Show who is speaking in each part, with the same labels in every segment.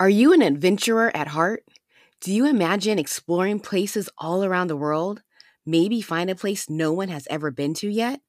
Speaker 1: Are you an adventurer at heart? Do you imagine exploring places all around the world? Maybe find a place no one has ever been to yet?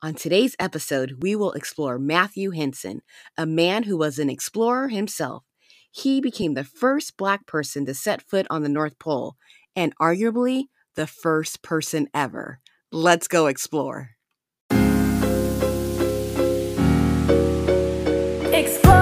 Speaker 1: On today's episode, we will explore Matthew Henson, a man who was an explorer himself. He became the first Black person to set foot on the North Pole, and arguably the first person ever. Let's go explore.
Speaker 2: Explore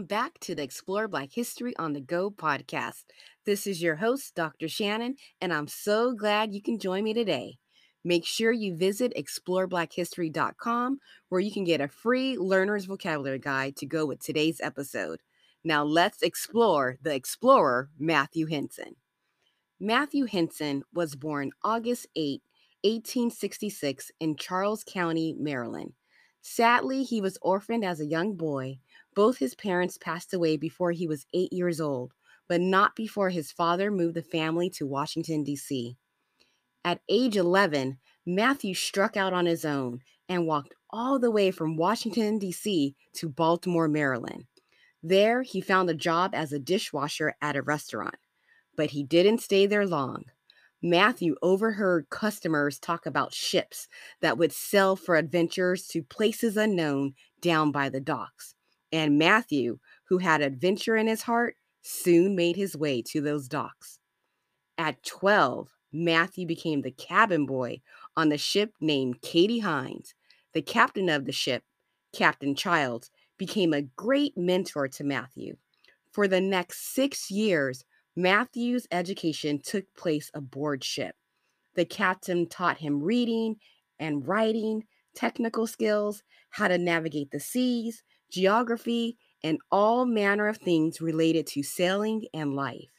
Speaker 1: Welcome back to the Explore Black History on the Go podcast. This is your host, Dr. Shannon, and I'm so glad you can join me today. Make sure you visit exploreblackhistory.com where you can get a free learner's vocabulary guide to go with today's episode. Now, let's explore the explorer, Matthew Henson. Matthew Henson was born August 8, 1866, in Charles County, Maryland. Sadly, he was orphaned as a young boy. Both his parents passed away before he was eight years old, but not before his father moved the family to Washington, D.C. At age 11, Matthew struck out on his own and walked all the way from Washington, D.C. to Baltimore, Maryland. There, he found a job as a dishwasher at a restaurant, but he didn't stay there long. Matthew overheard customers talk about ships that would sail for adventures to places unknown down by the docks. And Matthew, who had adventure in his heart, soon made his way to those docks. At 12, Matthew became the cabin boy on the ship named Katie Hines. The captain of the ship, Captain Childs, became a great mentor to Matthew. For the next six years, Matthew's education took place aboard ship. The captain taught him reading and writing, technical skills, how to navigate the seas, geography, and all manner of things related to sailing and life.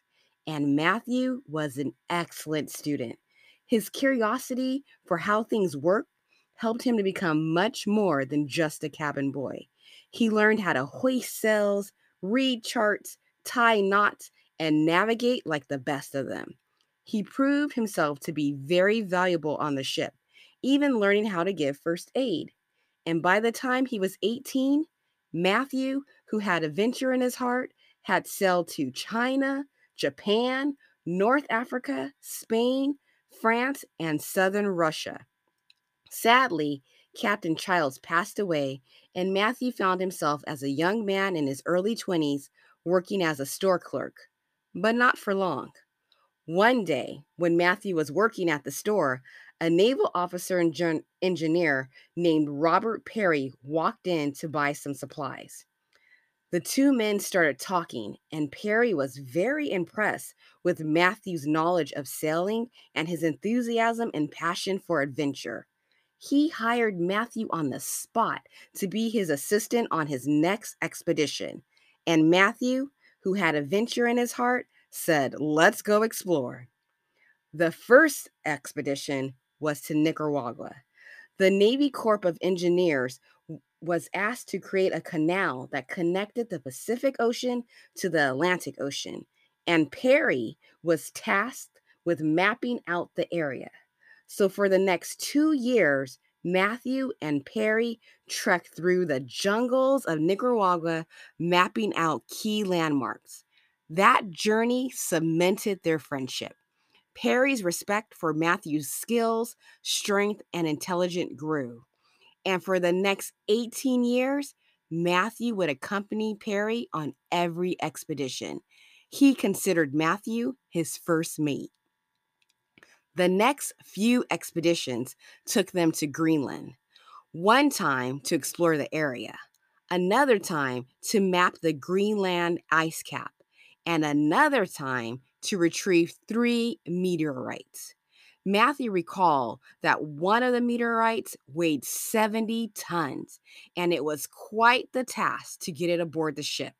Speaker 1: And Matthew was an excellent student. His curiosity for how things work helped him to become much more than just a cabin boy. He learned how to hoist sails, read charts, tie knots, and navigate like the best of them. He proved himself to be very valuable on the ship, even learning how to give first aid. And by the time he was 18, Matthew, who had a venture in his heart, had sailed to China, Japan, North Africa, Spain, France, and southern Russia. Sadly, Captain Childs passed away, and Matthew found himself as a young man in his early 20s working as a store clerk but not for long. One day, when Matthew was working at the store, a naval officer and gen- engineer named Robert Peary walked in to buy some supplies. The two men started talking, and Peary was very impressed with Matthew's knowledge of sailing and his enthusiasm and passion for adventure. He hired Matthew on the spot to be his assistant on his next expedition. And Matthew, who had adventure in his heart, said, Let's go explore. The first expedition was to Nicaragua. The Navy Corps of Engineers was asked to create a canal that connected the Pacific Ocean to the Atlantic Ocean, and Peary was tasked with mapping out the area. So, for the next two years, Matthew and Peary trekked through the jungles of Nicaragua, mapping out key landmarks. That journey cemented their friendship. Peary's respect for Matthew's skills, strength, and intelligence grew. And for the next 18 years, Matthew would accompany Peary on every expedition. He considered Matthew his first mate. The next few expeditions took them to Greenland, one time to explore the area, another time to map the Greenland ice cap, and another time to retrieve three meteorites. Matthew recalled that one of the meteorites weighed 70 tons, and it was quite the task to get it aboard the ship.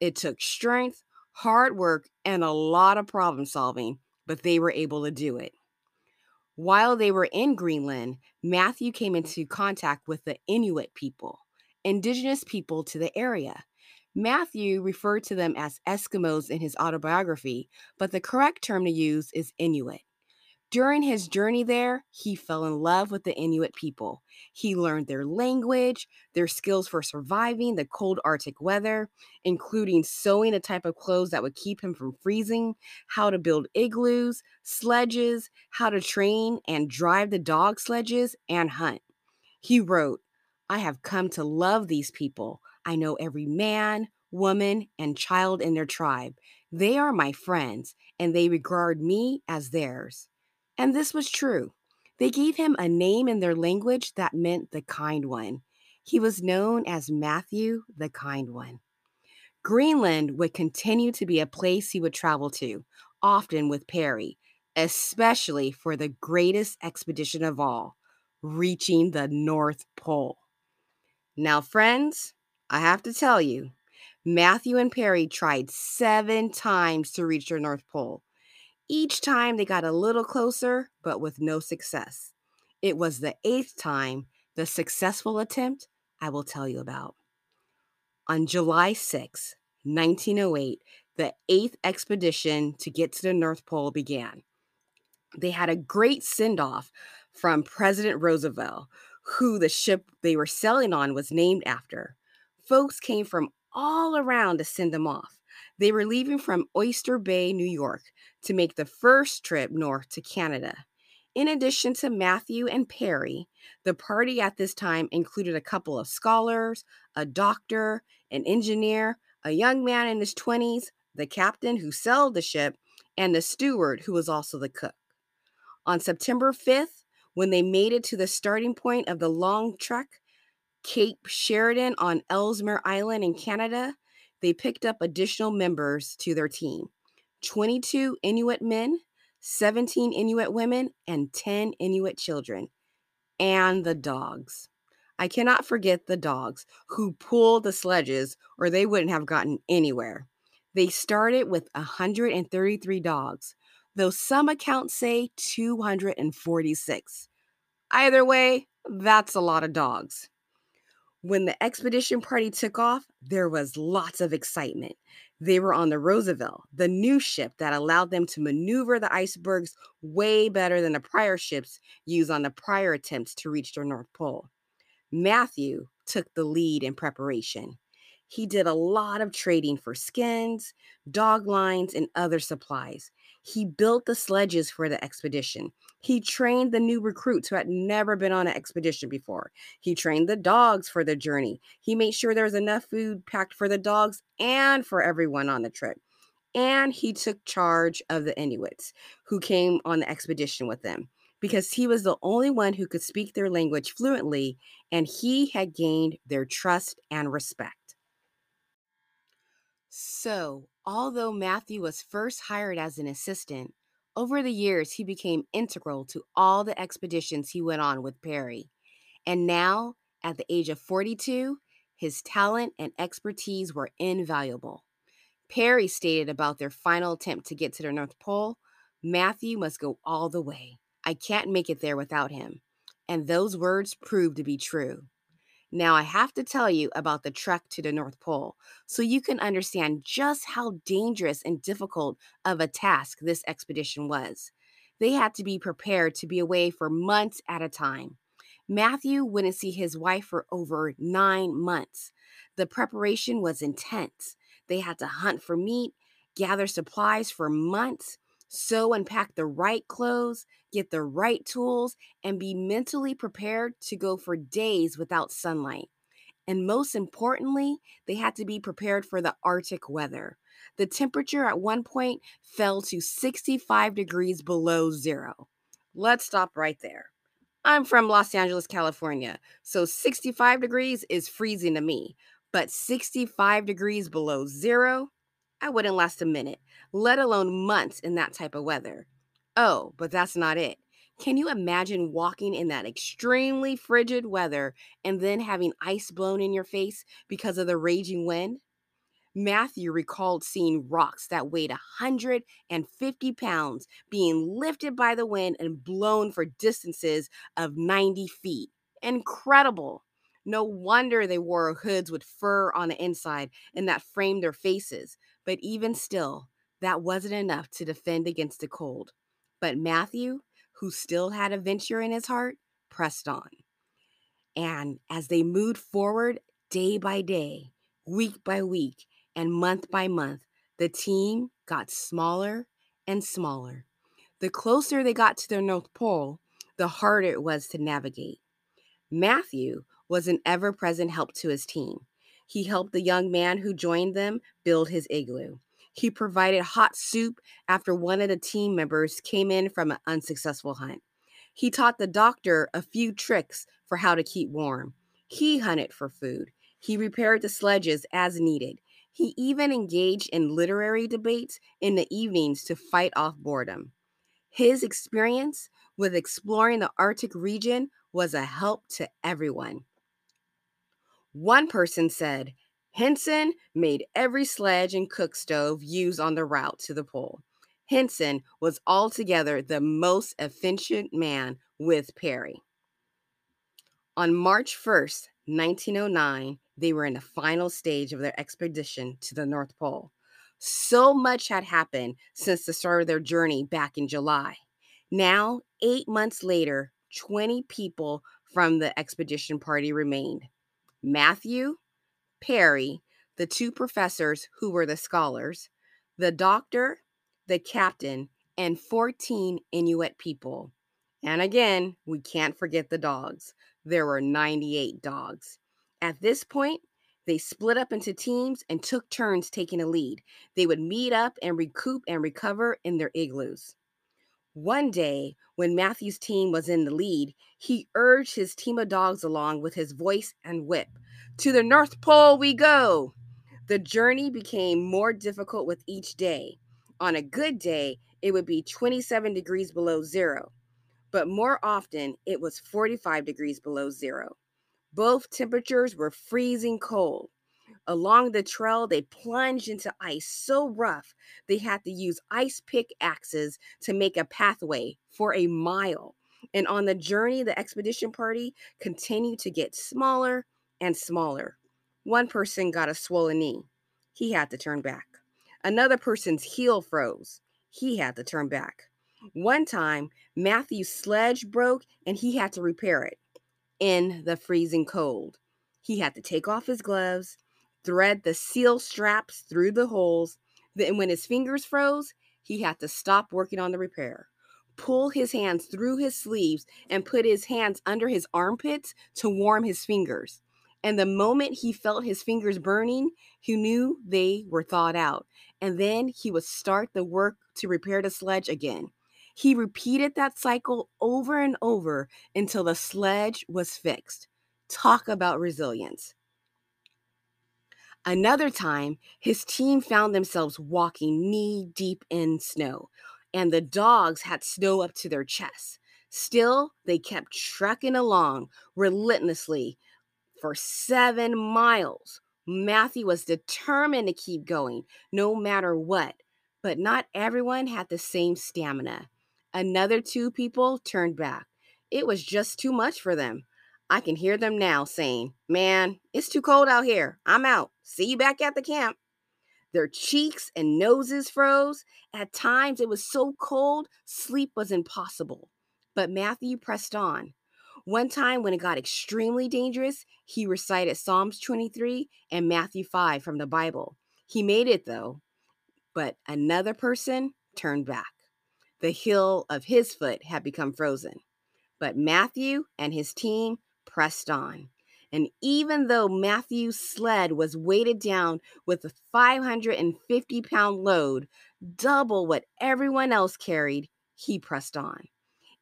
Speaker 1: It took strength, hard work, and a lot of problem solving, but they were able to do it. While they were in Greenland, Matthew came into contact with the Inuit people, indigenous people to the area. Matthew referred to them as Eskimos in his autobiography, but the correct term to use is Inuit. During his journey there, he fell in love with the Inuit people. He learned their language, their skills for surviving the cold Arctic weather, including sewing a type of clothes that would keep him from freezing, how to build igloos, sledges, how to train and drive the dog sledges, and hunt. He wrote, I have come to love these people. I know every man, woman, and child in their tribe. They are my friends, and they regard me as theirs. And this was true. They gave him a name in their language that meant the kind one. He was known as Matthew the Kind One. Greenland would continue to be a place he would travel to, often with Peary, especially for the greatest expedition of all, reaching the North Pole. Now, friends, I have to tell you, Matthew and Peary tried seven times to reach the North Pole. Each time they got a little closer, but with no success. It was the eighth time, the successful attempt, I will tell you about. On July 6, 1908, the eighth expedition to get to the North Pole began. They had a great send off from President Roosevelt, who the ship they were sailing on was named after. Folks came from all around to send them off. They were leaving from Oyster Bay, New York, to make the first trip north to Canada. In addition to Matthew and Peary, the party at this time included a couple of scholars, a doctor, an engineer, a young man in his 20s, the captain who sailed the ship, and the steward who was also the cook. On September 5th, when they made it to the starting point of the long trek, Cape Sheridan on Ellesmere Island in Canada, they picked up additional members to their team 22 Inuit men, 17 Inuit women, and 10 Inuit children, and the dogs. I cannot forget the dogs who pulled the sledges, or they wouldn't have gotten anywhere. They started with 133 dogs, though some accounts say 246. Either way, that's a lot of dogs. When the expedition party took off, there was lots of excitement. They were on the Roosevelt, the new ship that allowed them to maneuver the icebergs way better than the prior ships used on the prior attempts to reach the North Pole. Matthew took the lead in preparation. He did a lot of trading for skins, dog lines, and other supplies. He built the sledges for the expedition. He trained the new recruits who had never been on an expedition before. He trained the dogs for the journey. He made sure there was enough food packed for the dogs and for everyone on the trip. And he took charge of the Inuits who came on the expedition with them because he was the only one who could speak their language fluently and he had gained their trust and respect. So, although Matthew was first hired as an assistant, over the years he became integral to all the expeditions he went on with Peary. And now, at the age of 42, his talent and expertise were invaluable. Peary stated about their final attempt to get to the North Pole Matthew must go all the way. I can't make it there without him. And those words proved to be true. Now, I have to tell you about the trek to the North Pole so you can understand just how dangerous and difficult of a task this expedition was. They had to be prepared to be away for months at a time. Matthew wouldn't see his wife for over nine months. The preparation was intense. They had to hunt for meat, gather supplies for months, sew and pack the right clothes, get the right tools, and be mentally prepared to go for days without sunlight. And most importantly, they had to be prepared for the Arctic weather. The temperature at one point fell to 65 degrees below zero. Let's stop right there. I'm from Los Angeles, California, so 65 degrees is freezing to me, but 65 degrees below zero, I wouldn't last a minute, let alone months in that type of weather. Oh, but that's not it. Can you imagine walking in that extremely frigid weather and then having ice blown in your face because of the raging wind? Matthew recalled seeing rocks that weighed 150 pounds being lifted by the wind and blown for distances of 90 feet. Incredible. No wonder they wore hoods with fur on the inside and that framed their faces. But even still, that wasn't enough to defend against the cold. But Matthew, who still had adventure in his heart, pressed on. And as they moved forward day by day, week by week, and month by month, the team got smaller and smaller. The closer they got to the North Pole, the harder it was to navigate. Matthew was an ever present help to his team. He helped the young man who joined them build his igloo. He provided hot soup after one of the team members came in from an unsuccessful hunt. He taught the doctor a few tricks for how to keep warm. He hunted for food. He repaired the sledges as needed. He even engaged in literary debates in the evenings to fight off boredom. His experience with exploring the Arctic region was a help to everyone. One person said, Henson made every sledge and cook stove used on the route to the pole. Henson was altogether the most efficient man with Peary. On March 1st, 1909, they were in the final stage of their expedition to the North Pole. So much had happened since the start of their journey back in July. Now, eight months later, 20 people from the expedition party remained Matthew, Peary, the two professors who were the scholars, the doctor, the captain, and 14 Inuit people. And again, we can't forget the dogs. There were 98 dogs. At this point, they split up into teams and took turns taking a lead. They would meet up and recoup and recover in their igloos. One day, when Matthew's team was in the lead, he urged his team of dogs along with his voice and whip. To the North Pole we go! The journey became more difficult with each day. On a good day, it would be 27 degrees below zero, but more often it was 45 degrees below zero. Both temperatures were freezing cold. Along the trail, they plunged into ice so rough they had to use ice pickaxes to make a pathway for a mile. And on the journey, the expedition party continued to get smaller and smaller. One person got a swollen knee. He had to turn back. Another person's heel froze. He had to turn back. One time, Matthew's sledge broke and he had to repair it in the freezing cold. He had to take off his gloves, thread the seal straps through the holes. Then, when his fingers froze, he had to stop working on the repair, pull his hands through his sleeves, and put his hands under his armpits to warm his fingers. And the moment he felt his fingers burning, he knew they were thawed out. And then he would start the work to repair the sledge again. He repeated that cycle over and over until the sledge was fixed. Talk about resilience. Another time, his team found themselves walking knee deep in snow, and the dogs had snow up to their chests. Still, they kept trekking along relentlessly for seven miles. Matthew was determined to keep going no matter what, but not everyone had the same stamina. Another two people turned back. It was just too much for them. I can hear them now saying, Man, it's too cold out here. I'm out. See you back at the camp. Their cheeks and noses froze. At times, it was so cold, sleep was impossible. But Matthew pressed on. One time, when it got extremely dangerous, he recited Psalms 23 and Matthew 5 from the Bible. He made it, though, but another person turned back. The heel of his foot had become frozen. But Matthew and his team pressed on. And even though Matthew's sled was weighted down with a 550 pound load, double what everyone else carried, he pressed on.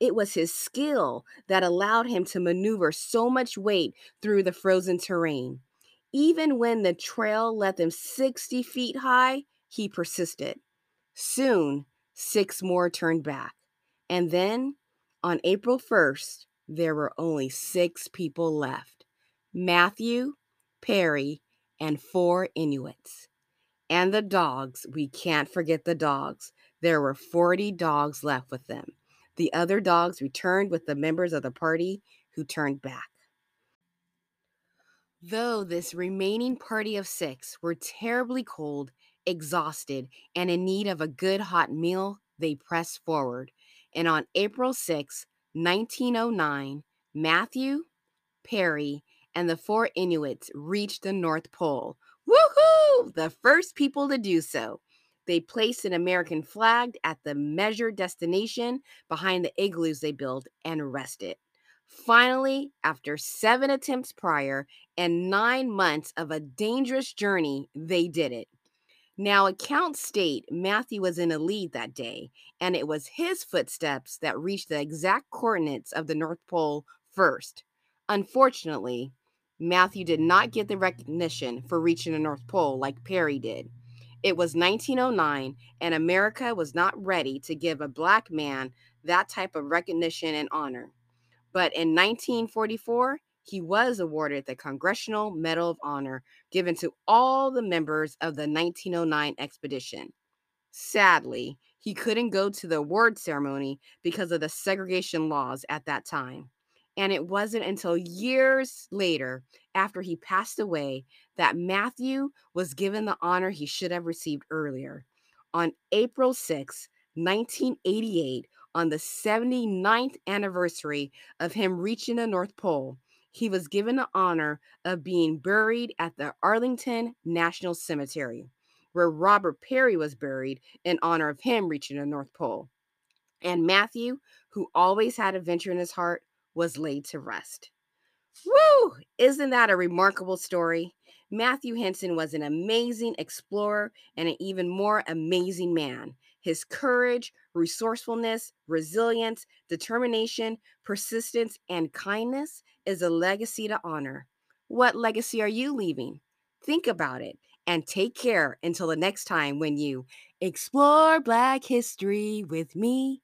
Speaker 1: It was his skill that allowed him to maneuver so much weight through the frozen terrain. Even when the trail let them 60 feet high, he persisted. Soon, six more turned back. And then, on April 1st, there were only six people left Matthew, Peary, and four Inuits. And the dogs, we can't forget the dogs. There were 40 dogs left with them. The other dogs returned with the members of the party who turned back. Though this remaining party of six were terribly cold, exhausted, and in need of a good hot meal, they pressed forward. And on April 6, 1909, Matthew, Peary, and the four Inuits reached the North Pole. Woohoo! The first people to do so. They placed an American flag at the measured destination behind the igloos they built and rested. Finally, after seven attempts prior and nine months of a dangerous journey, they did it. Now, accounts state Matthew was in a lead that day, and it was his footsteps that reached the exact coordinates of the North Pole first. Unfortunately, Matthew did not get the recognition for reaching the North Pole like Peary did. It was 1909, and America was not ready to give a black man that type of recognition and honor. But in 1944, he was awarded the Congressional Medal of Honor given to all the members of the 1909 expedition. Sadly, he couldn't go to the award ceremony because of the segregation laws at that time. And it wasn't until years later, after he passed away, that Matthew was given the honor he should have received earlier. On April 6, 1988, on the 79th anniversary of him reaching the North Pole, he was given the honor of being buried at the Arlington National Cemetery, where Robert Peary was buried in honor of him reaching the North Pole. And Matthew, who always had adventure in his heart, was laid to rest. Woo! Isn't that a remarkable story? Matthew Henson was an amazing explorer and an even more amazing man. His courage, resourcefulness, resilience, determination, persistence, and kindness is a legacy to honor. What legacy are you leaving? Think about it and take care until the next time when you explore Black history with me.